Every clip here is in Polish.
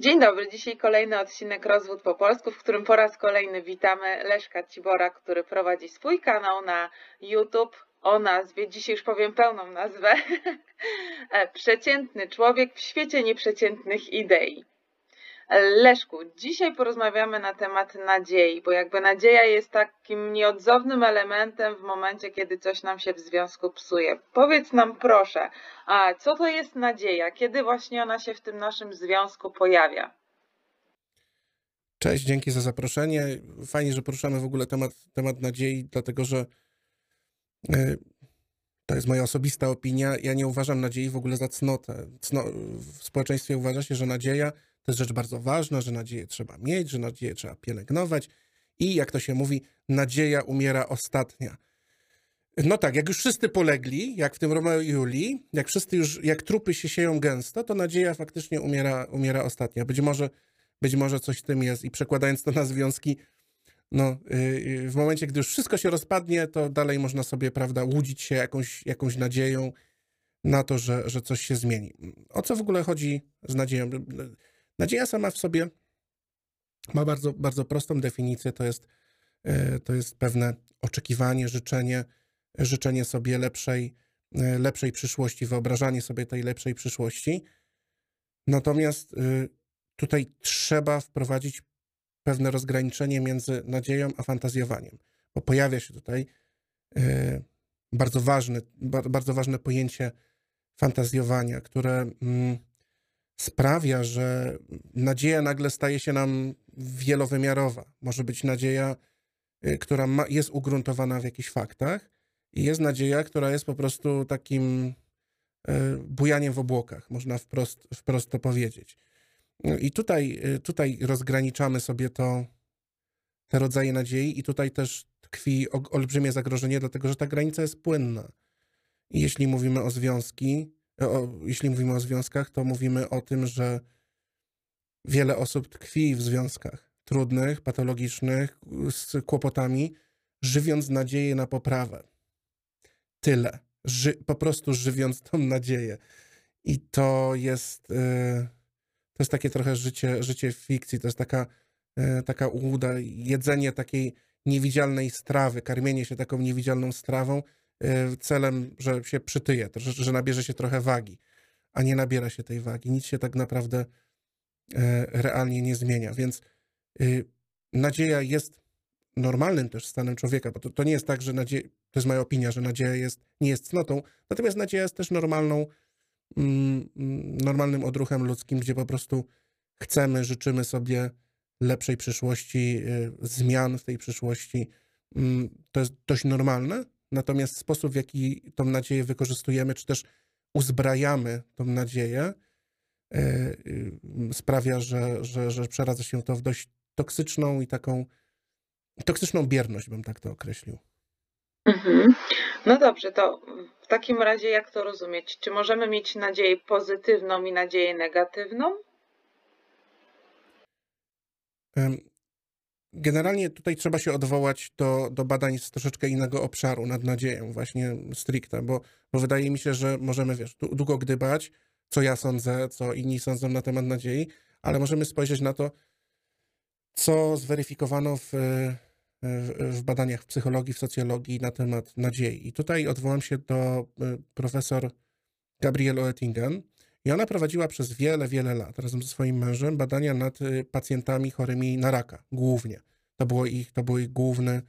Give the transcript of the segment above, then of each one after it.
Dzień dobry, dzisiaj kolejny odcinek Rozwód po polsku, w którym po raz kolejny witamy Leszka Cibora, który prowadzi swój kanał na YouTube o nazwie, dzisiaj już powiem pełną nazwę, Przeciętny człowiek w świecie nieprzeciętnych idei. Leszku, dzisiaj porozmawiamy na temat nadziei, bo jakby nadzieja jest takim nieodzownym elementem w momencie, kiedy coś nam się w związku psuje. Powiedz nam proszę, a co to jest nadzieja? Kiedy właśnie ona się w tym naszym związku pojawia? Cześć, dzięki za zaproszenie. Fajnie, że poruszamy w ogóle temat, temat nadziei, dlatego że e, to jest moja osobista opinia. Ja nie uważam nadziei w ogóle za cnotę. Cno, w społeczeństwie uważa się, że nadzieja to jest rzecz bardzo ważna, że nadzieję trzeba mieć, że nadzieję trzeba pielęgnować i jak to się mówi, nadzieja umiera ostatnia. No tak, jak już wszyscy polegli, jak w tym Romeo i Julii, jak wszyscy już, jak trupy się sieją gęsto, to nadzieja faktycznie umiera, umiera ostatnia. Być może, być może coś w tym jest i przekładając to na związki, no, yy, w momencie, gdy już wszystko się rozpadnie, to dalej można sobie, prawda, łudzić się jakąś, jakąś nadzieją na to, że, że coś się zmieni. O co w ogóle chodzi z nadzieją? Nadzieja sama w sobie ma bardzo, bardzo prostą definicję. To jest, e, to jest pewne oczekiwanie, życzenie, życzenie sobie lepszej, e, lepszej przyszłości, wyobrażanie sobie tej lepszej przyszłości. Natomiast e, tutaj trzeba wprowadzić pewne rozgraniczenie między nadzieją a fantazjowaniem, bo pojawia się tutaj bardzo ważne, bardzo ważne pojęcie fantazjowania, które mm, sprawia, że nadzieja nagle staje się nam wielowymiarowa. Może być nadzieja, y, która ma, jest ugruntowana w jakichś faktach, i jest nadzieja, która jest po prostu takim y, bujaniem w obłokach, można wprost, wprost to powiedzieć. I tutaj, y, tutaj rozgraniczamy sobie to, te rodzaje nadziei, i tutaj też tkwi olbrzymie zagrożenie, dlatego że ta granica jest płynna. I jeśli mówimy o związki, o, jeśli mówimy o związkach, to mówimy o tym, że wiele osób tkwi w związkach trudnych, patologicznych, z kłopotami, żywiąc nadzieję na poprawę. Tyle. Ży po prostu żywiąc tą nadzieję. I to jest, yy, to jest takie trochę życie, życie w fikcji, to jest taka, yy, taka ułuda, jedzenie takiej niewidzialnej strawy, karmienie się taką niewidzialną strawą, celem, że się przytyje, że, że nabierze się trochę wagi, a nie nabiera się tej wagi. Nic się tak naprawdę e, realnie nie zmienia. Więc y, nadzieja jest normalnym też stanem człowieka, bo to, to nie jest tak, że nadzieja, to jest moja opinia, że nadzieja jest, nie jest cnotą, natomiast nadzieja jest też normalną, mm, mm, normalnym odruchem ludzkim, gdzie po prostu chcemy, życzymy sobie lepszej przyszłości, y, zmian w tej przyszłości. Mm, to jest dość normalne, Natomiast sposób, w jaki tą nadzieję wykorzystujemy, czy też uzbrajamy tą nadzieję, e, y, sprawia, że, że, że przeradza się to w dość toksyczną i taką toksyczną bierność, bym tak to określił. Mhm. No dobrze, to w takim razie jak to rozumieć? Czy możemy mieć nadzieję pozytywną i nadzieję negatywną? Generalnie tutaj trzeba się odwołać do, do badań z troszeczkę innego obszaru, nad nadzieją, właśnie stricte, bo, bo wydaje mi się, że możemy, wiesz, długo gdybać, co ja sądzę, co inni sądzą na temat nadziei, ale możemy spojrzeć na to, co zweryfikowano w, w, badaniach w psychologii, w socjologii na temat nadziei. I tutaj odwołam się do y, profesor Gabriel Oettingen, i ona prowadziła przez wiele, wiele lat razem ze swoim mężem badania nad y, pacjentami chorymi na raka, głównie. To, było ich, to był ich główny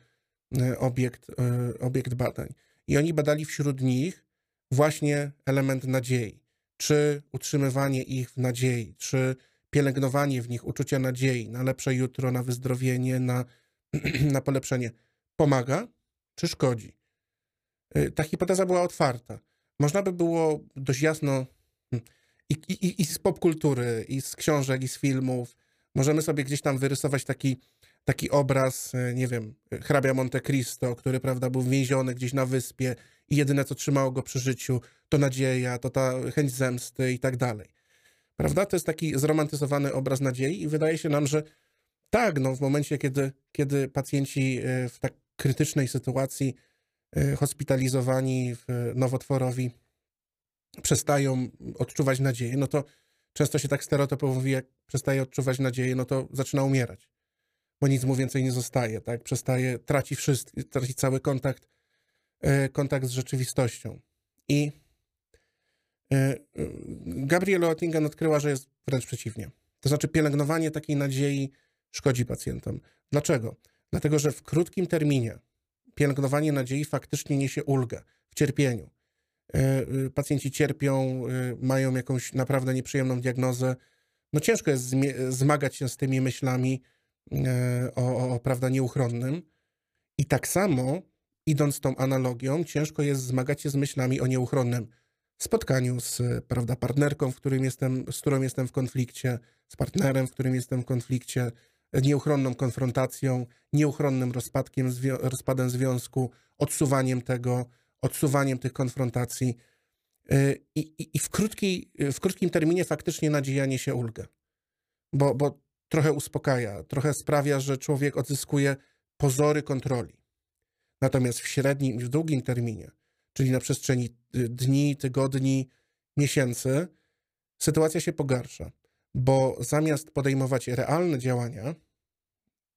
y, obiekt, y, obiekt badań. I oni badali wśród nich właśnie element nadziei. Czy utrzymywanie ich w nadziei, czy pielęgnowanie w nich uczucia nadziei na lepsze jutro, na wyzdrowienie, na, na polepszenie pomaga, czy szkodzi. Ta hipoteza była otwarta. Można by było dość jasno i, i, i z popkultury, i z książek, i z filmów. Możemy sobie gdzieś tam wyrysować taki, taki obraz, e, nie wiem, hrabia Monte Cristo, który, prawda, był więziony gdzieś na wyspie i jedyne, co trzymało go przy życiu, to nadzieja, to ta chęć zemsty i tak dalej. Prawda? To jest taki zromantyzowany obraz nadziei i wydaje się nam, że tak, no w momencie, kiedy, kiedy pacjenci e, w tak krytycznej sytuacji e, hospitalizowani w nowotworowi przestają odczuwać nadzieję, no to często się tak stereotypowo mówi, jak przestaje odczuwać nadzieję, no to zaczyna umierać, bo nic mu więcej nie zostaje, tak? Przestaje, traci wszystko, traci cały kontakt, e, kontakt z rzeczywistością. I e, e, Gabriela Oettingen odkryła, że jest wręcz przeciwnie. To znaczy pielęgnowanie takiej nadziei szkodzi pacjentom. Dlaczego? Dlatego, że w krótkim terminie pielęgnowanie nadziei faktycznie niesie ulgę w cierpieniu. Pacjenci cierpią, mają jakąś naprawdę nieprzyjemną diagnozę. No ciężko jest zmagać się z tymi myślami o, o, o prawda, nieuchronnym. I tak samo idąc tą analogią, ciężko jest zmagać się z myślami o nieuchronnym spotkaniu z prawda, partnerką, w którym jestem, z którą jestem w konflikcie, z partnerem, w którym jestem w konflikcie, nieuchronną konfrontacją, nieuchronnym rozpadkiem, rozpadem związku, odsuwaniem tego, odsuwaniem tych konfrontacji. Y, I, i, i w, krótki, w krótkim terminie faktycznie nadzieja niesie ulgę, bo, bo trochę uspokaja, trochę sprawia, że człowiek odzyskuje pozory kontroli. Natomiast w średnim i w długim terminie, czyli na przestrzeni y, dni, tygodni, miesięcy, sytuacja się pogarsza, bo zamiast podejmować realne działania,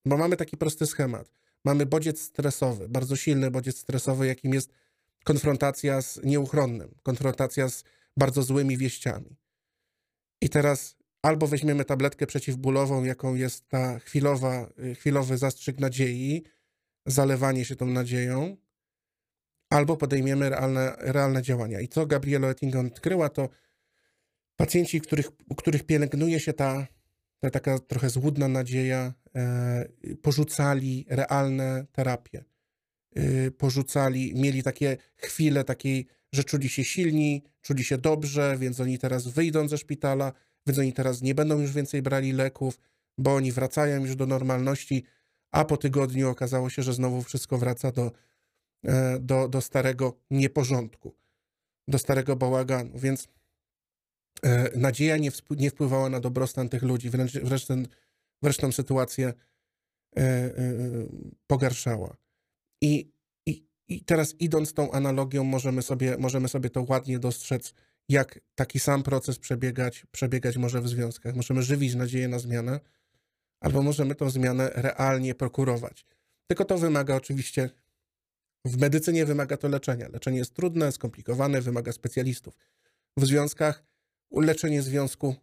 bo mamy taki prosty schemat, mamy bodziec stresowy, bardzo silny bodziec stresowy, jakim jest konfrontacja z nieuchronnym, konfrontacja z bardzo złymi wieściami. I teraz albo weźmiemy tabletkę przeciwbólową, jaką jest ta chwilowa, y, chwilowy zastrzyk nadziei, zalewanie się tą nadzieją, albo podejmiemy realne, realne działania. I co Gabriela Oettingen odkryła, to pacjenci, których, u których pielęgnuje się ta, ta taka trochę złudna nadzieja, e, porzucali realne terapie. E, porzucali, mieli takie chwile takiej, że czuli się silni, czuli się dobrze, więc oni teraz wyjdą ze szpitala, więc oni teraz nie będą już więcej brali leków, bo oni wracają już do normalności a po tygodniu okazało się, że znowu wszystko wraca do, e, do, do starego nieporządku, do starego bałaganu. Więc e, nadzieja nie, nie wpływała na dobrostan tych ludzi, wręcz, wręcz, ten, wręcz tą sytuację e, pogarszała. I, i, I teraz idąc tą analogią, możemy sobie, możemy sobie to ładnie dostrzec, jak taki sam proces przebiegać, przebiegać może w związkach. Możemy żywić nadzieję na zmianę, albo możemy tą zmianę realnie prokurować. Tylko to wymaga oczywiście, w medycynie wymaga to leczenia. Leczenie jest trudne, skomplikowane, wymaga specjalistów. W związkach leczenie związku,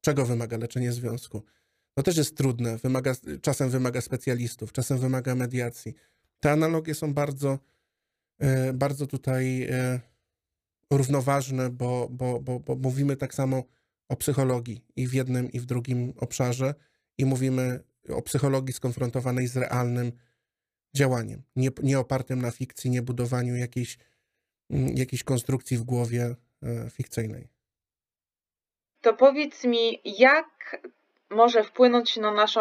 czego wymaga leczenie związku? To też jest trudne, wymaga, czasem wymaga specjalistów, czasem wymaga mediacji. Te analogie są bardzo, e, bardzo tutaj e, równoważne, bo, bo, bo, bo mówimy tak samo o psychologii i w jednym, i w drugim obszarze i mówimy o psychologii skonfrontowanej z realnym działaniem, nie, nie opartym na fikcji, nie budowaniu jakiejś, mm, jakiejś konstrukcji w głowie e, fikcyjnej. To powiedz mi, jak może wpłynąć na naszą,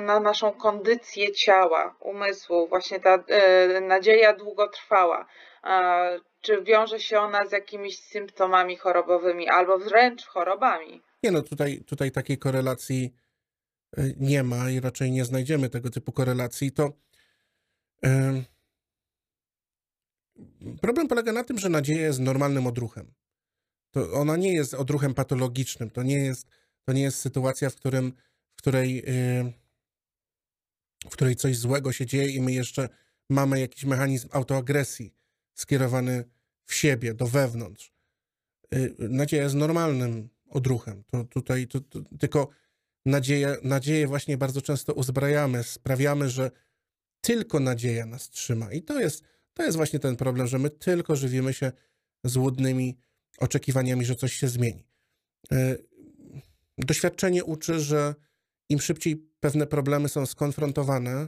na naszą kondycję ciała, umysłu, właśnie ta e, nadzieja długotrwała? E, czy wiąże się ona z jakimiś symptomami chorobowymi albo wręcz chorobami? Nie, no tutaj, tutaj takiej korelacji E, nie ma i raczej nie znajdziemy tego typu korelacji, to problem polega na tym, że nadzieja jest normalnym odruchem. To ona nie jest odruchem patologicznym, to nie jest, to nie jest sytuacja, w, którym, w, której, w której coś złego się dzieje i my jeszcze mamy jakiś mechanizm autoagresji skierowany w siebie, do wewnątrz. Y, nadzieja jest normalnym odruchem. To tutaj to, to, tylko nadzieję, nadzieję właśnie bardzo często uzbrajamy, sprawiamy, że tylko nadzieja nas trzyma. I to jest, to jest właśnie ten problem, że my tylko żywimy się złudnymi oczekiwaniami, że coś się zmieni. Doświadczenie uczy, że im szybciej pewne problemy są skonfrontowane,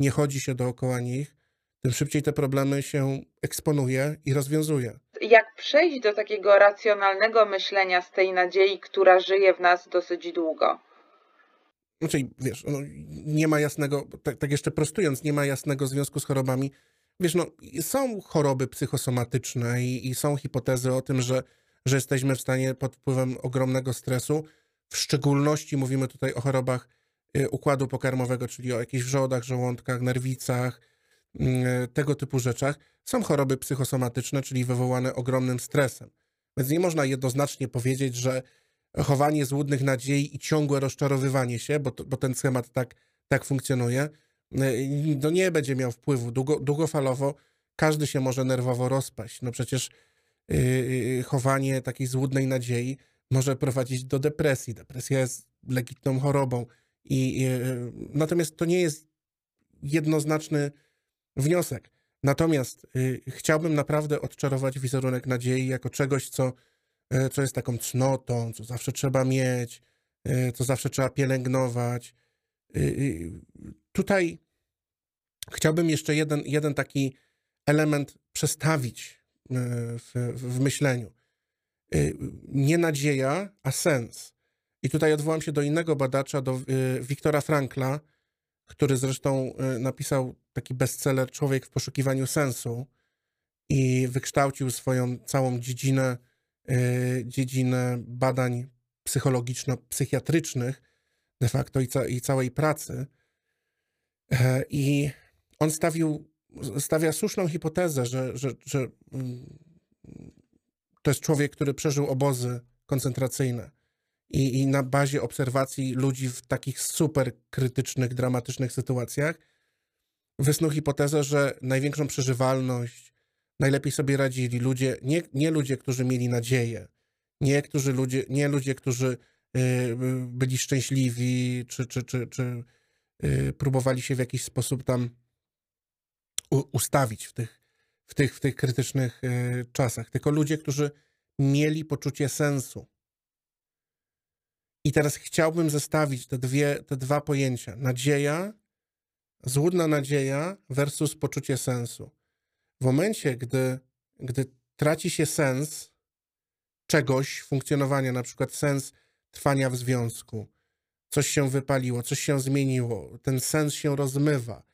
nie chodzi się dookoła nich, tym szybciej te problemy się eksponuje i rozwiązuje. Jak przejść do takiego racjonalnego myślenia z tej nadziei, która żyje w nas dosyć długo? Znaczy, wiesz, no, nie ma jasnego, tak, tak, jeszcze prostując, nie ma jasnego związku z chorobami. Wiesz, no, są choroby psychosomatyczne i, i są hipotezy o tym, że, że jesteśmy w stanie pod wpływem ogromnego stresu, w szczególności mówimy tutaj o chorobach y, układu pokarmowego, czyli o jakichś wrzodach, żołądkach, nerwicach, y, tego typu rzeczach. Są choroby psychosomatyczne, czyli wywołane ogromnym stresem. Więc nie można jednoznacznie powiedzieć, że chowanie złudnych nadziei i ciągłe rozczarowywanie się, bo, to, bo ten schemat tak, tak funkcjonuje, no nie będzie miał wpływu długo, długofalowo. Każdy się może nerwowo rozpaść. No przecież yy, chowanie takiej złudnej nadziei może prowadzić do depresji. Depresja jest legitną chorobą. I, yy, natomiast to nie jest jednoznaczny wniosek. Natomiast yy, chciałbym naprawdę odczarować wizerunek nadziei jako czegoś, co, co jest taką cnotą, co zawsze trzeba mieć, co zawsze trzeba pielęgnować. Tutaj chciałbym jeszcze jeden, jeden taki element przestawić w, w myśleniu. Nie nadzieja, a sens. I tutaj odwołam się do innego badacza, do Wiktora Frankla, który zresztą napisał taki bestseller Człowiek w poszukiwaniu sensu i wykształcił swoją całą dziedzinę, dziedzinę badań psychologiczno-psychiatrycznych de facto i, ca i całej pracy. E, I on stawił, stawia słuszną hipotezę, że, że, że mm, to jest człowiek, który przeżył obozy koncentracyjne. I, I na bazie obserwacji ludzi w takich super krytycznych, dramatycznych sytuacjach wysnuł hipotezę, że największą przeżywalność, najlepiej sobie radzili ludzie, nie, nie ludzie, którzy mieli nadzieję, nie, którzy ludzie, nie ludzie, którzy y, byli szczęśliwi, czy, czy, czy, czy y, próbowali się w jakiś sposób tam ustawić w tych, w tych, w tych krytycznych y, czasach, tylko ludzie, którzy mieli poczucie sensu. I teraz chciałbym zestawić te, dwie, te dwa pojęcia. Nadzieja, złudna nadzieja versus poczucie sensu. W momencie, gdy, gdy traci się sens czegoś, funkcjonowania, na przykład sens trwania w związku, coś się wypaliło, coś się zmieniło, ten sens się rozmywa.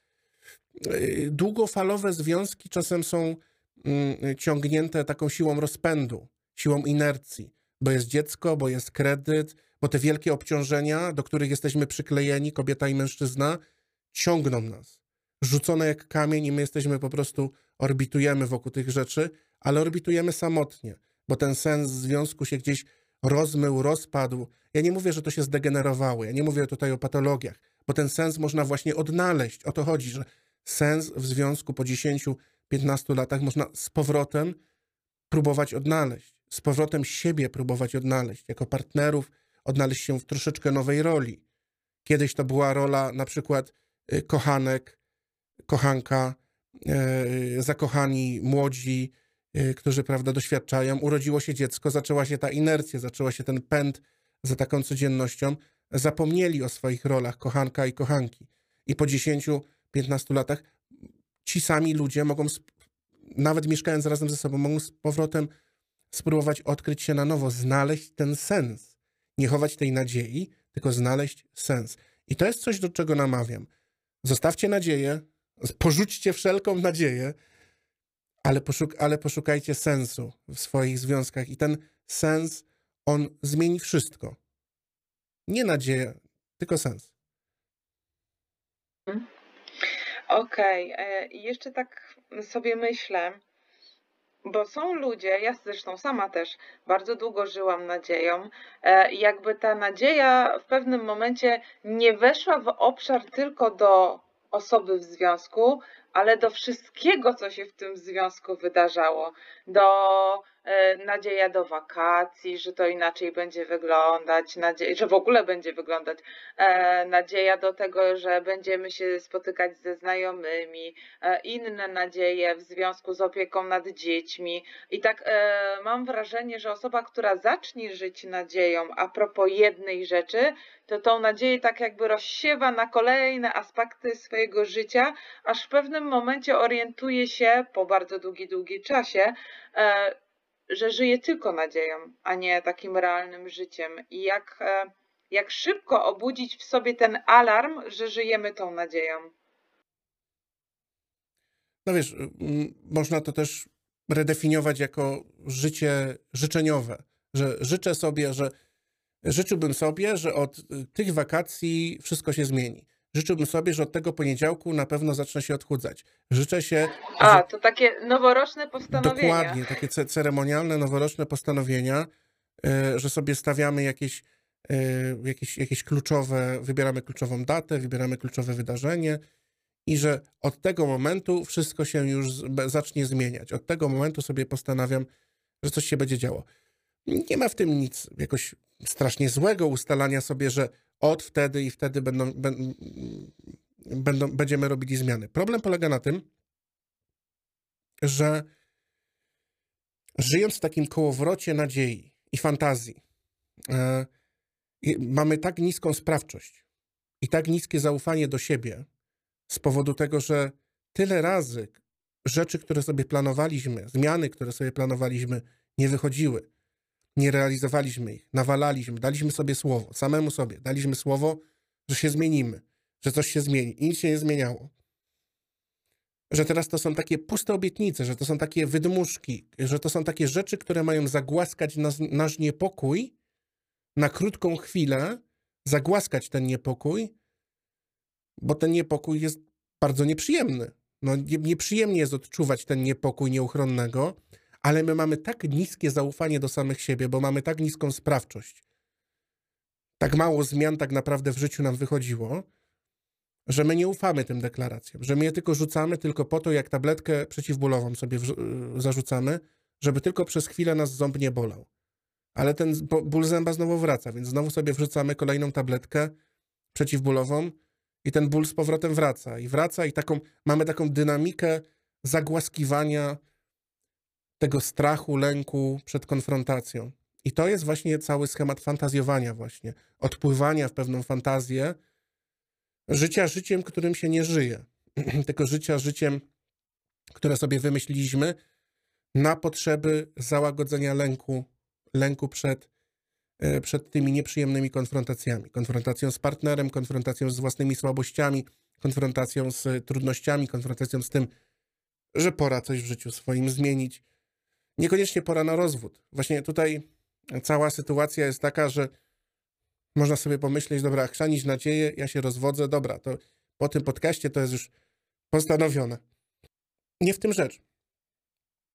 Y, długofalowe związki czasem są mm, ciągnięte taką siłą rozpędu, siłą inercji, bo jest dziecko, bo jest kredyt, bo te wielkie obciążenia, do których jesteśmy przyklejeni, kobieta i mężczyzna, ciągną nas. Rzucone jak kamień i my jesteśmy po prostu, orbitujemy wokół tych rzeczy, ale orbitujemy samotnie, bo ten sens związku się gdzieś rozmył, rozpadł. Ja nie mówię, że to się zdegenerowało, ja nie mówię tutaj o patologiach, bo ten sens można właśnie odnaleźć. O to chodzi, że sens w związku po 10-15 latach można z powrotem próbować odnaleźć, z powrotem siebie próbować odnaleźć, jako partnerów odnaleźć się w troszeczkę nowej roli. Kiedyś to była rola na przykład y, kochanek, kochanka, y, zakochani, młodzi, y, którzy prawda, doświadczają. Urodziło się dziecko, zaczęła się ta inercja, zaczęła się ten pęd za taką codziennością. Zapomnieli o swoich rolach kochanka i kochanki. I po 10-15 latach ci sami ludzie mogą, nawet mieszkając razem ze sobą, mogą z powrotem spróbować odkryć się na nowo, znaleźć ten sens. Nie chować tej nadziei, tylko znaleźć sens. I to jest coś, do czego namawiam. Zostawcie nadzieję, porzućcie wszelką nadzieję, ale, poszuk ale poszukajcie sensu w swoich związkach i ten sens, on zmieni wszystko. Nie nadzieję, tylko sens. Okej, okay. i jeszcze tak sobie myślę, bo są ludzie, ja zresztą sama też bardzo długo żyłam nadzieją, e, jakby ta nadzieja w pewnym momencie nie weszła w obszar tylko do osoby w związku, ale do wszystkiego, co się w tym związku wydarzało, do e, nadzieja do wakacji, że to inaczej będzie wyglądać, nadzieja, że w ogóle będzie wyglądać, e, nadzieja do tego, że będziemy się spotykać ze znajomymi, e, inne nadzieje w związku z opieką nad dziećmi. I tak mam wrażenie, że osoba, która zacznie żyć nadzieją a propos jednej rzeczy, to tą nadzieję tak jakby rozsiewa na kolejne aspekty swojego życia, aż w pewnym momencie orientuje się po bardzo długi, długi czasie, e, że żyje tylko nadzieją, a nie takim realnym życiem. I jak, e, jak szybko obudzić w sobie ten alarm, że żyjemy tą nadzieją. No wiesz, można to też redefiniować jako życie życzeniowe, że życzę sobie, że życzyłbym sobie, że od tych wakacji wszystko się zmieni. Życzyłbym sobie, że od tego poniedziałku na pewno zacznę się odchudzać. Życzę się. A, że... to takie noworoczne postanowienia. Dokładnie, takie ceremonialne, noworoczne postanowienia. e, że sobie stawiamy jakieś, e, jakieś, jakieś kluczowe, wybieramy kluczową datę, wybieramy kluczowe wydarzenie i że od tego momentu wszystko się już zacznie zmieniać. Od tego momentu sobie postanawiam, że coś się będzie działo. Nie ma w tym nic jakoś strasznie złego ustalania sobie, że od wtedy i wtedy będą, będą, będziemy robili zmiany. Problem polega na tym, że żyjąc w takim kołowrocie nadziei i fantazji, i mamy tak niską sprawczość i tak niskie zaufanie do siebie z powodu tego, że tyle razy rzeczy, które sobie planowaliśmy, zmiany, które sobie planowaliśmy, nie wychodziły, nie realizowaliśmy ich, nawalaliśmy, daliśmy sobie słowo, samemu sobie, daliśmy słowo, że się zmienimy, że coś się zmieni. I nic się nie zmieniało. Że teraz to są takie puste obietnice, że to są takie wydmuszki, że to są takie rzeczy, które mają zagłaskać nas, nasz niepokój na krótką chwilę, zagłaskać ten niepokój, bo ten niepokój jest bardzo nieprzyjemny. No, nie, nieprzyjemnie jest odczuwać ten niepokój nieuchronnego, ale my mamy tak niskie zaufanie do samych siebie, bo mamy tak niską sprawczość. Tak mało zmian tak naprawdę w życiu nam wychodziło, że my nie ufamy tym deklaracjom, że my je tylko rzucamy tylko po to, jak tabletkę przeciwbólową sobie y, zarzucamy, żeby tylko przez chwilę nas ząb nie bolał. Ale ten ból zęba znowu wraca, więc znowu sobie wrzucamy kolejną tabletkę przeciwbólową i ten ból z powrotem wraca i wraca i taką, mamy taką dynamikę zagłaskiwania tego strachu, lęku przed konfrontacją. I to jest właśnie cały schemat fantazjowania właśnie, odpływania w pewną fantazję, życia życiem, którym się nie żyje, tylko życia życiem, które sobie wymyśliliśmy na potrzeby załagodzenia lęku, lęku przed, e, przed tymi nieprzyjemnymi konfrontacjami. Konfrontacją z partnerem, konfrontacją z własnymi słabościami, konfrontacją z trudnościami, konfrontacją z tym, że pora coś w życiu swoim zmienić. Niekoniecznie pora na rozwód. Właśnie tutaj cała sytuacja jest taka, że można sobie pomyśleć, dobra, chrzanić nadzieję, ja się rozwodzę, dobra, to po tym podcaście to jest już postanowione. Nie w tym rzecz.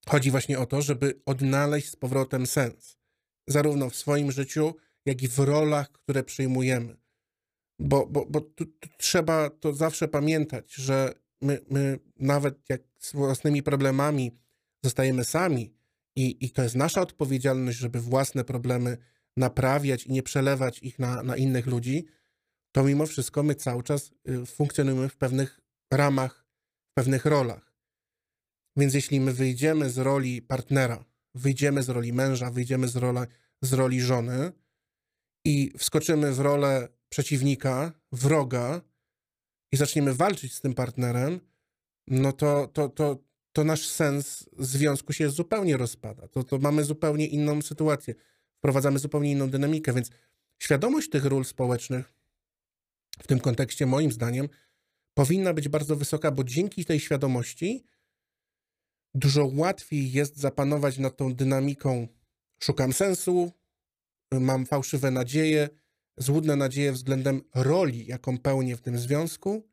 Chodzi właśnie o to, żeby odnaleźć z powrotem sens. Zarówno w swoim życiu, jak i w rolach, które przyjmujemy. Bo, bo, bo tu, tu trzeba to zawsze pamiętać, że my, my nawet jak z własnymi problemami zostajemy sami i, i to jest nasza odpowiedzialność, żeby własne problemy naprawiać i nie przelewać ich na, na innych ludzi, to mimo wszystko my cały czas y, funkcjonujemy w pewnych ramach, w pewnych rolach. Więc jeśli my wyjdziemy z roli partnera, wyjdziemy z roli męża, wyjdziemy z, rola, z roli żony i wskoczymy w rolę przeciwnika, wroga i zaczniemy walczyć z tym partnerem, no to, to, to, to nasz sens związku się zupełnie rozpada. To, to mamy zupełnie inną sytuację wprowadzamy zupełnie inną dynamikę, więc świadomość tych ról społecznych w tym kontekście, moim zdaniem, powinna być bardzo wysoka, bo dzięki tej świadomości dużo łatwiej jest zapanować nad tą dynamiką. Szukam sensu, mam fałszywe nadzieje, złudne nadzieje względem roli, jaką pełnię w tym związku,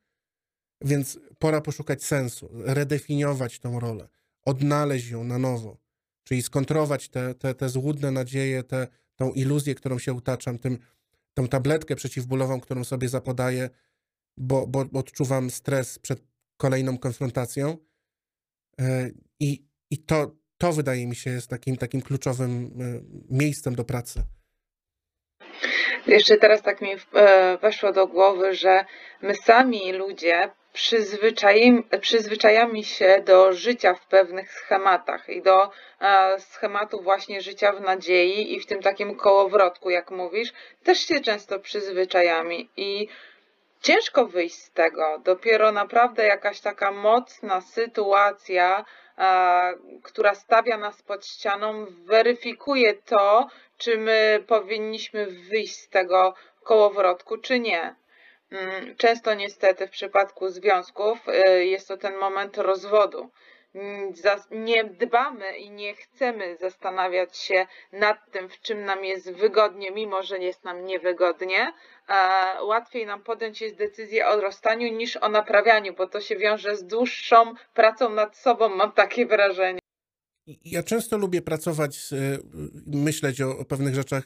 więc pora poszukać sensu, redefiniować tą rolę, odnaleźć ją na nowo czyli skontrować te, te, te złudne nadzieje, te, tą iluzję, którą się utaczam, tym, tą tabletkę przeciwbólową, którą sobie zapodaję, bo, bo, bo odczuwam stres przed kolejną konfrontacją. E, I, i to, to wydaje mi się jest takim, takim kluczowym e, miejscem do pracy. Jeszcze teraz tak mi e, weszło do głowy, że my sami ludzie przyzwyczajamy, się do życia w pewnych schematach i do e, schematu właśnie życia w nadziei i w tym takim kołowrotku, jak mówisz, też się często przyzwyczajamy i ciężko wyjść z tego. Dopiero naprawdę jakaś taka mocna sytuacja, e, która stawia nas pod ścianą, weryfikuje to, czy my powinniśmy wyjść z tego kołowrotku, czy nie. Mm, Często niestety w przypadku związków y, jest to ten moment rozwodu. Mm, Nie dbamy i nie chcemy zastanawiać się nad tym, w czym nam jest wygodnie, mimo że jest nam niewygodnie. E, Łatwiej nam podjąć jest decyzję o rozstaniu niż o naprawianiu, bo to się wiąże z dłuższą pracą nad sobą, mam takie wrażenie. ja często lubię pracować, y, myśleć o, o pewnych rzeczach,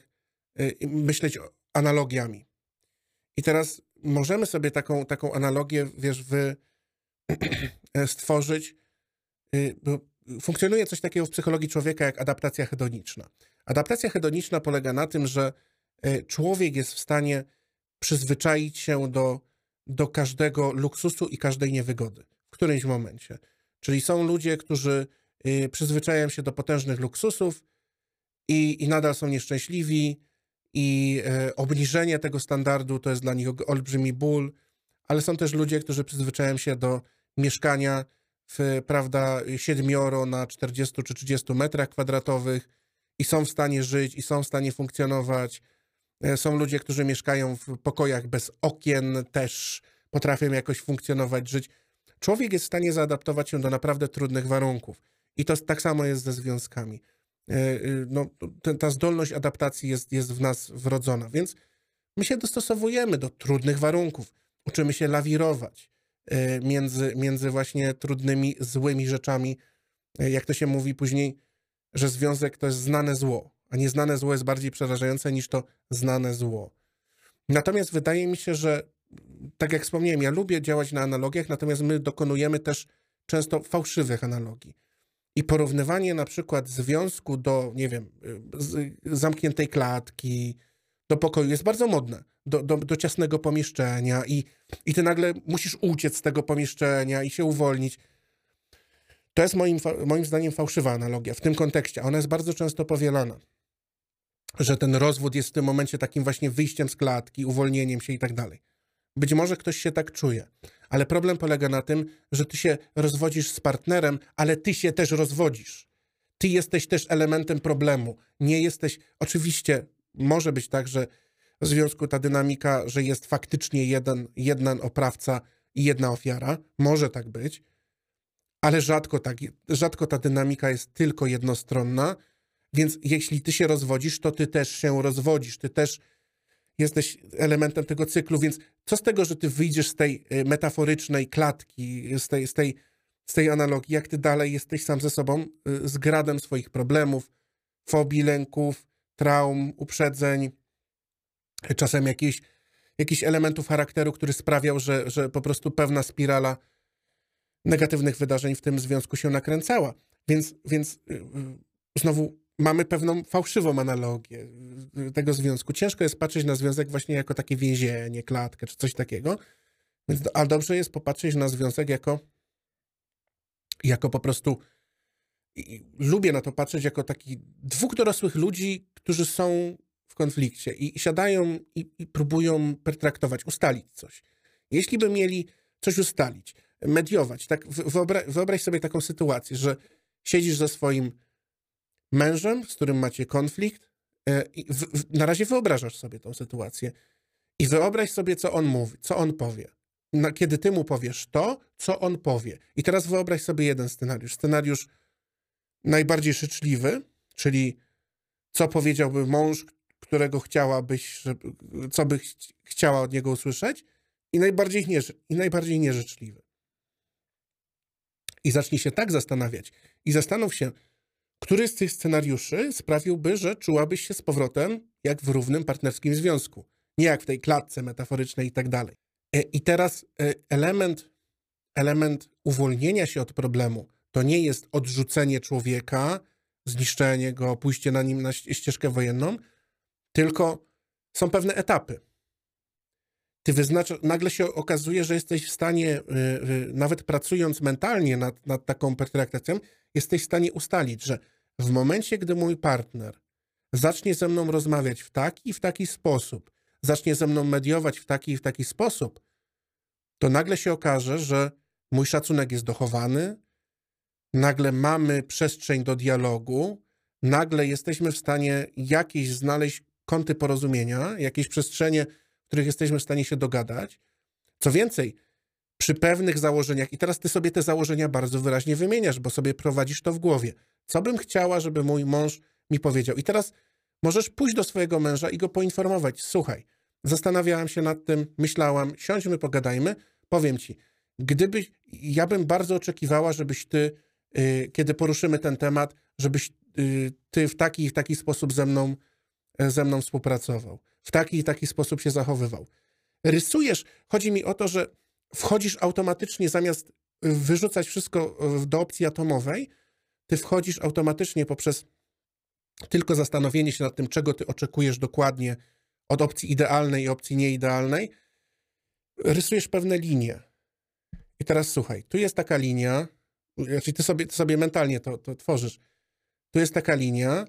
y, myśleć analogiami. I teraz możemy sobie taką, taką analogię, wiesz, wy stworzyć. Bo funkcjonuje coś takiego w psychologii człowieka jak adaptacja hedoniczna. Adaptacja hedoniczna polega na tym, że człowiek jest w stanie przyzwyczaić się do, do każdego luksusu i każdej niewygody w którymś momencie. Czyli są ludzie, którzy y, przyzwyczajają się do potężnych luksusów i, i nadal są nieszczęśliwi, i e, obniżenie tego standardu to jest dla nich olbrzymi ból, ale są też ludzie, którzy przyzwyczajają się do mieszkania w, prawda, siedmioro na 40 czy 30 metrach kwadratowych i są w stanie żyć, i są w stanie funkcjonować. E, są ludzie, którzy mieszkają w pokojach bez okien, też potrafią jakoś funkcjonować, żyć. Człowiek jest w stanie zaadaptować się do naprawdę trudnych warunków. I to tak samo jest ze związkami. E, e, no, ta zdolność adaptacji jest, jest w nas wrodzona, więc my się dostosowujemy do trudnych warunków. Uczymy się lawirować e, między, między właśnie trudnymi, złymi rzeczami. Jak to się mówi później, że związek to jest znane zło, a nieznane zło jest bardziej przerażające niż to znane zło. Natomiast wydaje mi się, że tak jak wspomniałem, ja lubię działać na analogiach, natomiast my dokonujemy też często fałszywych analogii. I porównywanie na przykład związku do, nie wiem, zamkniętej klatki, do pokoju jest bardzo modne. Do, do, do ciasnego pomieszczenia i, i ty nagle musisz uciec z tego pomieszczenia i się uwolnić. To jest moim, moim zdaniem fałszywa analogia w tym kontekście. Ona jest bardzo często powielana. Że ten rozwód jest w tym momencie takim właśnie wyjściem z klatki, uwolnieniem się i tak dalej. Być może ktoś się tak czuje, ale problem polega na tym, że ty się rozwodzisz z partnerem, ale ty się też rozwodzisz. Ty jesteś też elementem problemu. Nie jesteś. Oczywiście może być tak, że w związku ta dynamika, że jest faktycznie jeden, jeden oprawca i jedna ofiara. Może tak być, ale rzadko, tak, rzadko ta dynamika jest tylko jednostronna. Więc jeśli ty się rozwodzisz, to ty też się rozwodzisz. Ty też jesteś elementem tego cyklu, więc co z tego, że ty wyjdziesz z tej y, metaforycznej klatki, z tej, z tej, z tej analogii, jak ty dalej jesteś sam ze sobą, y, z gradem swoich problemów, fobii, lęków, traum, uprzedzeń, czasem jakichś, jakichś elementów charakteru, który sprawiał, że, że po prostu pewna spirala negatywnych wydarzeń w tym związku się nakręcała. Więc, więc y, znowu mamy pewną fałszywą analogię tego związku. Ciężko jest patrzeć na związek właśnie jako takie więzienie, klatkę czy coś takiego. Więc, ale dobrze jest popatrzeć na związek jako, jako po prostu. lubię na to patrzeć jako taki dwóch dorosłych ludzi, którzy są w konflikcie i, siadają i, i próbują pertraktować, ustalić coś. Jeśli by mieli coś ustalić, mediować, tak wyobra wyobraź sobie taką sytuację, że siedzisz ze swoim mężem, z którym macie konflikt. E, w, w, na razie wyobrażasz sobie tą sytuację i wyobraź sobie, co on mówi, co on powie. Na, kiedy ty mu powiesz to, co on powie. I teraz wyobraź sobie jeden scenariusz. Scenariusz najbardziej życzliwy, czyli co powiedziałby mąż, którego chciałabyś, żeby, co by ch chciała od niego usłyszeć, i najbardziej, nie, i najbardziej nieżyczliwy. I zacznij się tak zastanawiać. I zastanów się, który z tych scenariuszy sprawiłby, że czułabyś się z powrotem jak w równym partnerskim związku? Nie jak w tej klatce metaforycznej i tak dalej. E, I teraz e, element, element uwolnienia się od problemu to nie jest odrzucenie człowieka, zniszczenie go, pójście na nim na ścieżkę wojenną, tylko są pewne etapy. Ty wyznaczasz, nagle się okazuje, że jesteś w stanie, e, nawet pracując mentalnie nad, nad taką pertraktacją, jesteś w stanie ustalić, że w momencie, gdy mój partner zacznie ze mną rozmawiać w taki i w taki sposób, zacznie ze mną mediować w taki i w taki sposób, to nagle się okaże, że mój szacunek jest dochowany, nagle mamy przestrzeń do dialogu, nagle jesteśmy w stanie jakieś znaleźć kąty porozumienia, jakieś przestrzenie, w których jesteśmy w stanie się dogadać. Co więcej, przy pewnych założeniach, i teraz ty sobie te założenia bardzo wyraźnie wymieniasz, bo sobie prowadzisz to w głowie. Co bym chciała, żeby mój mąż mi powiedział? I teraz możesz pójść do swojego męża i go poinformować. Słuchaj, zastanawiałam się nad tym, myślałam, siądźmy, pogadajmy. Powiem ci, gdybyś, ja bym bardzo oczekiwała, żebyś ty, yy, kiedy poruszymy ten temat, żebyś y, ty w taki i w taki sposób ze mną, e, ze mną współpracował. W taki i taki sposób się zachowywał. Rysujesz, chodzi mi o to, że wchodzisz automatycznie zamiast wyrzucać wszystko do opcji atomowej, ty wchodzisz automatycznie poprzez tylko zastanowienie się nad tym, czego ty oczekujesz dokładnie od opcji idealnej i opcji nieidealnej, rysujesz pewne linie. I teraz słuchaj, tu jest taka linia, znaczy ty sobie, ty sobie mentalnie to, to tworzysz. Tu jest taka linia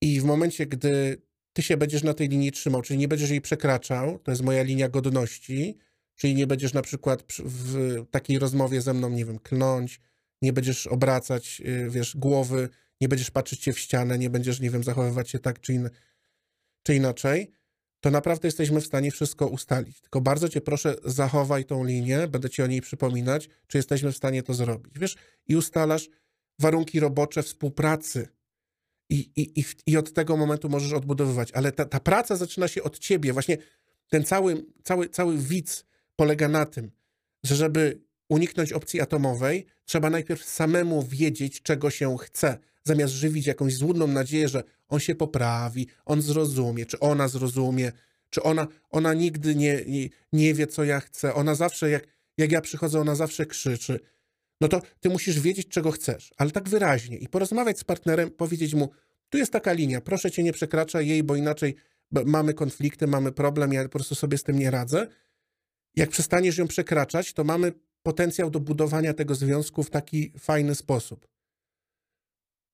i w momencie, gdy ty się będziesz na tej linii trzymał, czyli nie będziesz jej przekraczał, to jest moja linia godności, czyli nie będziesz na przykład w takiej rozmowie ze mną, nie wiem, klnąć, nie będziesz obracać, y, wiesz, głowy, nie będziesz patrzeć się w ścianę, nie będziesz, nie wiem, zachowywać się tak czy, in, czy inaczej, to naprawdę jesteśmy w stanie wszystko ustalić. Tylko bardzo cię proszę, zachowaj tą linię, będę ci o niej przypominać, czy jesteśmy w stanie to zrobić. Wiesz, i ustalasz warunki robocze współpracy. I, i, i, i od tego momentu możesz odbudowywać. Ale ta, ta praca zaczyna się od ciebie. Właśnie ten cały, cały, cały widz polega na tym, że żeby uniknąć opcji atomowej, trzeba najpierw samemu wiedzieć, czego się chce, zamiast żywić jakąś złudną nadzieję, że on się poprawi, on zrozumie, czy ona zrozumie, czy ona, ona nigdy nie, nie, nie wie, co ja chcę. Ona zawsze, jak, jak ja przychodzę, ona zawsze krzyczy. No to ty musisz wiedzieć, czego chcesz, ale tak wyraźnie i porozmawiać z partnerem, powiedzieć mu, tu jest taka linia, proszę cię nie przekraczaj jej, bo inaczej mamy konflikty, mamy problem, ja po prostu sobie z tym nie radzę. Jak przestaniesz ją przekraczać, to mamy potencjał do budowania tego związku w taki fajny sposób.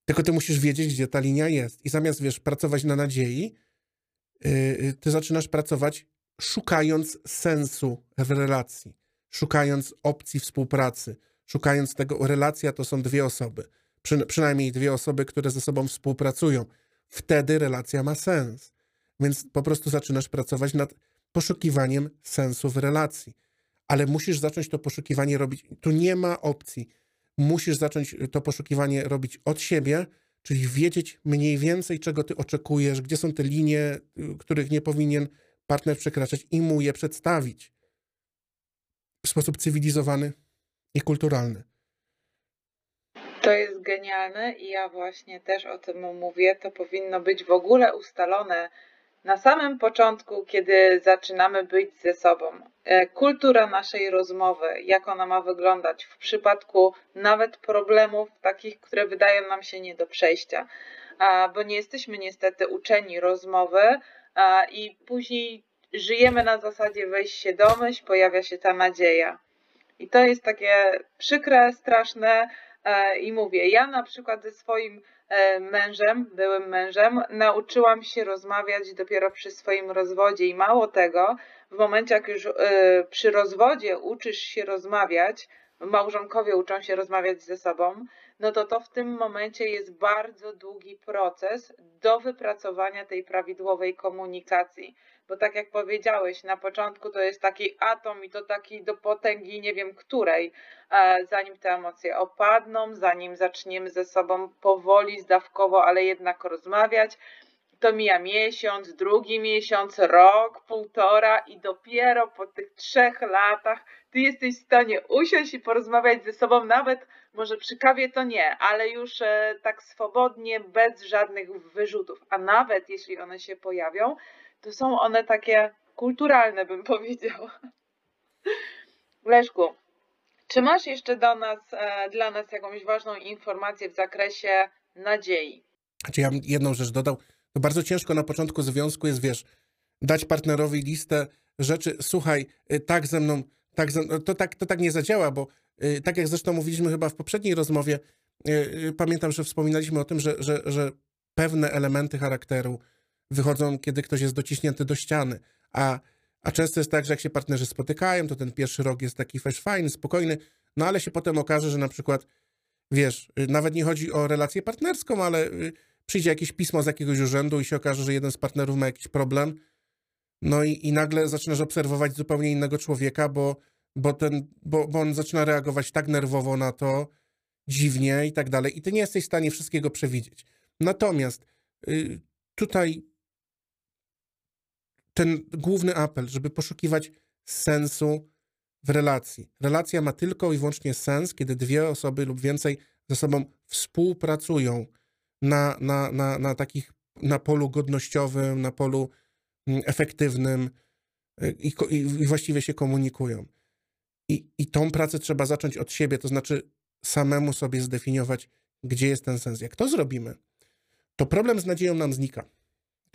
Tylko ty musisz wiedzieć, gdzie ta linia jest. I zamiast, wiesz, pracować na nadziei, yy, ty zaczynasz pracować szukając sensu w relacji, szukając opcji współpracy, szukając tego, relacja to są dwie osoby, Przy, przynajmniej dwie osoby, które ze sobą współpracują. Wtedy relacja ma sens. Więc po prostu zaczynasz pracować nad poszukiwaniem sensu w relacji ale musisz zacząć to poszukiwanie robić. Tu nie ma opcji. Musisz zacząć to poszukiwanie robić od siebie, czyli wiedzieć mniej więcej, czego ty oczekujesz, gdzie są te linie, y, których nie powinien partner przekraczać i mu je przedstawić w sposób cywilizowany i kulturalny. To jest genialne i ja właśnie też o tym mówię. To powinno być w ogóle ustalone na samym początku, kiedy zaczynamy być ze sobą, e, kultura naszej rozmowy, jak ona ma wyglądać w przypadku nawet problemów takich, które wydają nam się nie do przejścia, bo nie jesteśmy niestety uczeni rozmowy i później żyjemy na zasadzie wejść się domyśl, pojawia się ta nadzieja. I to jest takie przykre, straszne e, i mówię, ja na przykład ze swoim mężem, byłym mężem, nauczyłam się rozmawiać dopiero przy swoim rozwodzie i mało tego, w momencie jak już e, przy rozwodzie uczysz się rozmawiać, małżonkowie uczą się rozmawiać ze sobą, no to to w tym momencie jest bardzo długi proces do wypracowania tej prawidłowej komunikacji bo tak jak powiedziałeś, na początku to jest taki atom i to taki do potęgi nie wiem której, e, zanim te emocje opadną, zanim zaczniemy ze sobą powoli, zdawkowo, ale jednak rozmawiać, to mija miesiąc, drugi miesiąc, rok, półtora i dopiero po tych trzech latach ty jesteś w stanie usiąść i porozmawiać ze sobą, nawet może przy kawie to nie, ale już e, tak swobodnie, bez żadnych wyrzutów, a nawet jeśli one się pojawią, to są one takie kulturalne, bym powiedziała. Leszku, czy masz jeszcze do nas, e, dla nas jakąś ważną informację w zakresie nadziei? Znaczy ja bym jedną rzecz dodał. To bardzo ciężko na początku związku jest, wiesz, dać partnerowi listę rzeczy, słuchaj, y, tak ze mną, tak ze mną, to, tak, to tak nie zadziała, bo y, tak jak zresztą mówiliśmy chyba w poprzedniej rozmowie, y, pamiętam, że wspominaliśmy o tym, że, że, że pewne elementy charakteru, wychodzą, kiedy ktoś jest dociśnięty do ściany. A, a często jest tak, że jak się partnerzy spotykają, to ten pierwszy rok jest taki fresh, fajny, spokojny, no ale się potem okaże, że na przykład, wiesz, nawet nie chodzi o relację partnerską, ale y, przyjdzie jakieś pismo z jakiegoś urzędu i się okaże, że jeden z partnerów ma jakiś problem, no i, i nagle zaczynasz obserwować zupełnie innego człowieka, bo, bo, ten, bo, bo on zaczyna reagować tak nerwowo na to, dziwnie i tak dalej. I ty nie jesteś w stanie wszystkiego przewidzieć. Natomiast y, tutaj ten główny apel, żeby poszukiwać sensu w relacji. Relacja ma tylko i wyłącznie sens, kiedy dwie osoby lub więcej ze sobą współpracują na, na, na, na takich, na polu godnościowym, na polu mm, efektywnym y, i, i, i właściwie się komunikują. I, I tą pracę trzeba zacząć od siebie, to znaczy samemu sobie zdefiniować, gdzie jest ten sens. Jak to zrobimy, to problem z nadzieją nam znika.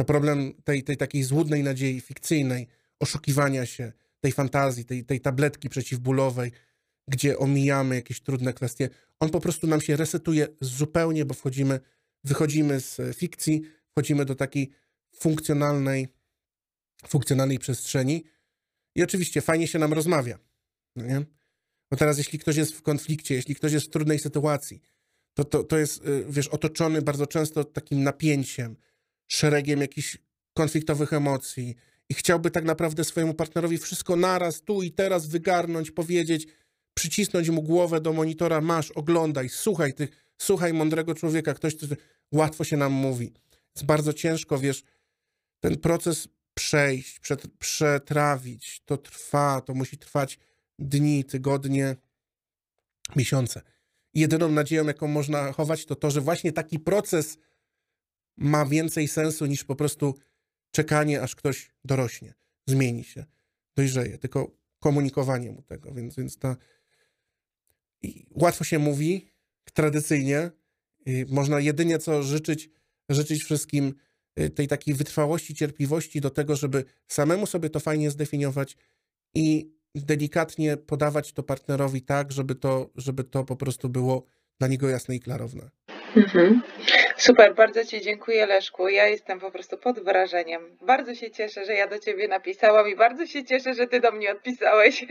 To problem tej, tej takiej złudnej nadziei, fikcyjnej, oszukiwania się, tej fantazji, tej, tej tabletki przeciwbólowej, gdzie omijamy jakieś trudne kwestie, on po prostu nam się resetuje zupełnie, bo wchodzimy, wychodzimy z fikcji, wchodzimy do takiej funkcjonalnej, funkcjonalnej przestrzeni i oczywiście fajnie się nam rozmawia. No nie? Bo teraz jeśli ktoś jest w konflikcie, jeśli ktoś jest w trudnej sytuacji, to, to, to jest, y, wiesz, otoczony bardzo często takim napięciem, szeregiem jakichś konfliktowych emocji i chciałby tak naprawdę swojemu partnerowi wszystko naraz, tu i teraz wygarnąć, powiedzieć, przycisnąć mu głowę do monitora, masz, oglądaj, słuchaj tych, słuchaj mądrego człowieka, ktoś, kto łatwo się nam mówi. Jest bardzo ciężko, wiesz, ten proces przejść, przet, przetrawić, to trwa, to musi trwać dni, tygodnie, miesiące. Jedyną nadzieją, jaką można chować, to to, że właśnie taki proces ma więcej sensu niż po prostu czekanie, aż ktoś dorośnie, zmieni się, dojrzeje, tylko komunikowanie mu tego, więc, więc ta i łatwo się mówi, tradycyjnie, y, można jedynie co życzyć, życzyć wszystkim y, tej takiej wytrwałości, cierpliwości do tego, żeby samemu sobie to fajnie zdefiniować i delikatnie podawać to partnerowi tak, żeby to, żeby to po prostu było dla niego jasne i klarowne. Mhm. Super, bardzo Ci dziękuję Leszku. Ja jestem po prostu pod wrażeniem. Bardzo się cieszę, że ja do Ciebie napisałam i bardzo się cieszę, że Ty do mnie odpisałeś.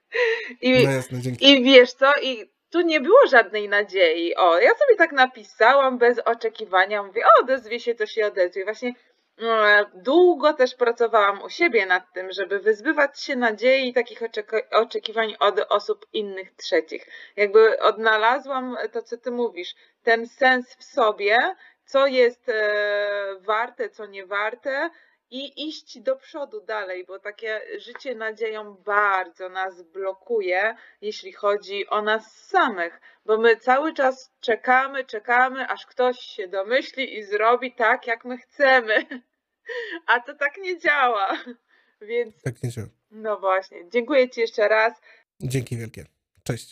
I, No jasne, dzięki. I wiesz co, i tu nie było żadnej nadziei. O, ja sobie tak napisałam bez oczekiwania. Mówię, o, odezwie się, to się odezwie. Właśnie e, długo też pracowałam u siebie nad tym, żeby wyzbywać się nadziei i takich oczek- oczekiwań od osób innych trzecich. Jakby odnalazłam to, co ty mówisz, ten sens w sobie, co jest e, warte, co nie warte, i iść do przodu dalej, bo takie życie nadzieją bardzo nas blokuje, jeśli chodzi o nas samych, bo my cały czas czekamy, czekamy, aż ktoś się domyśli i zrobi tak, jak my chcemy. A to tak nie działa. Więc Tak nie działa. no właśnie, dziękuję Ci jeszcze raz. Dzięki wielkie. Cześć.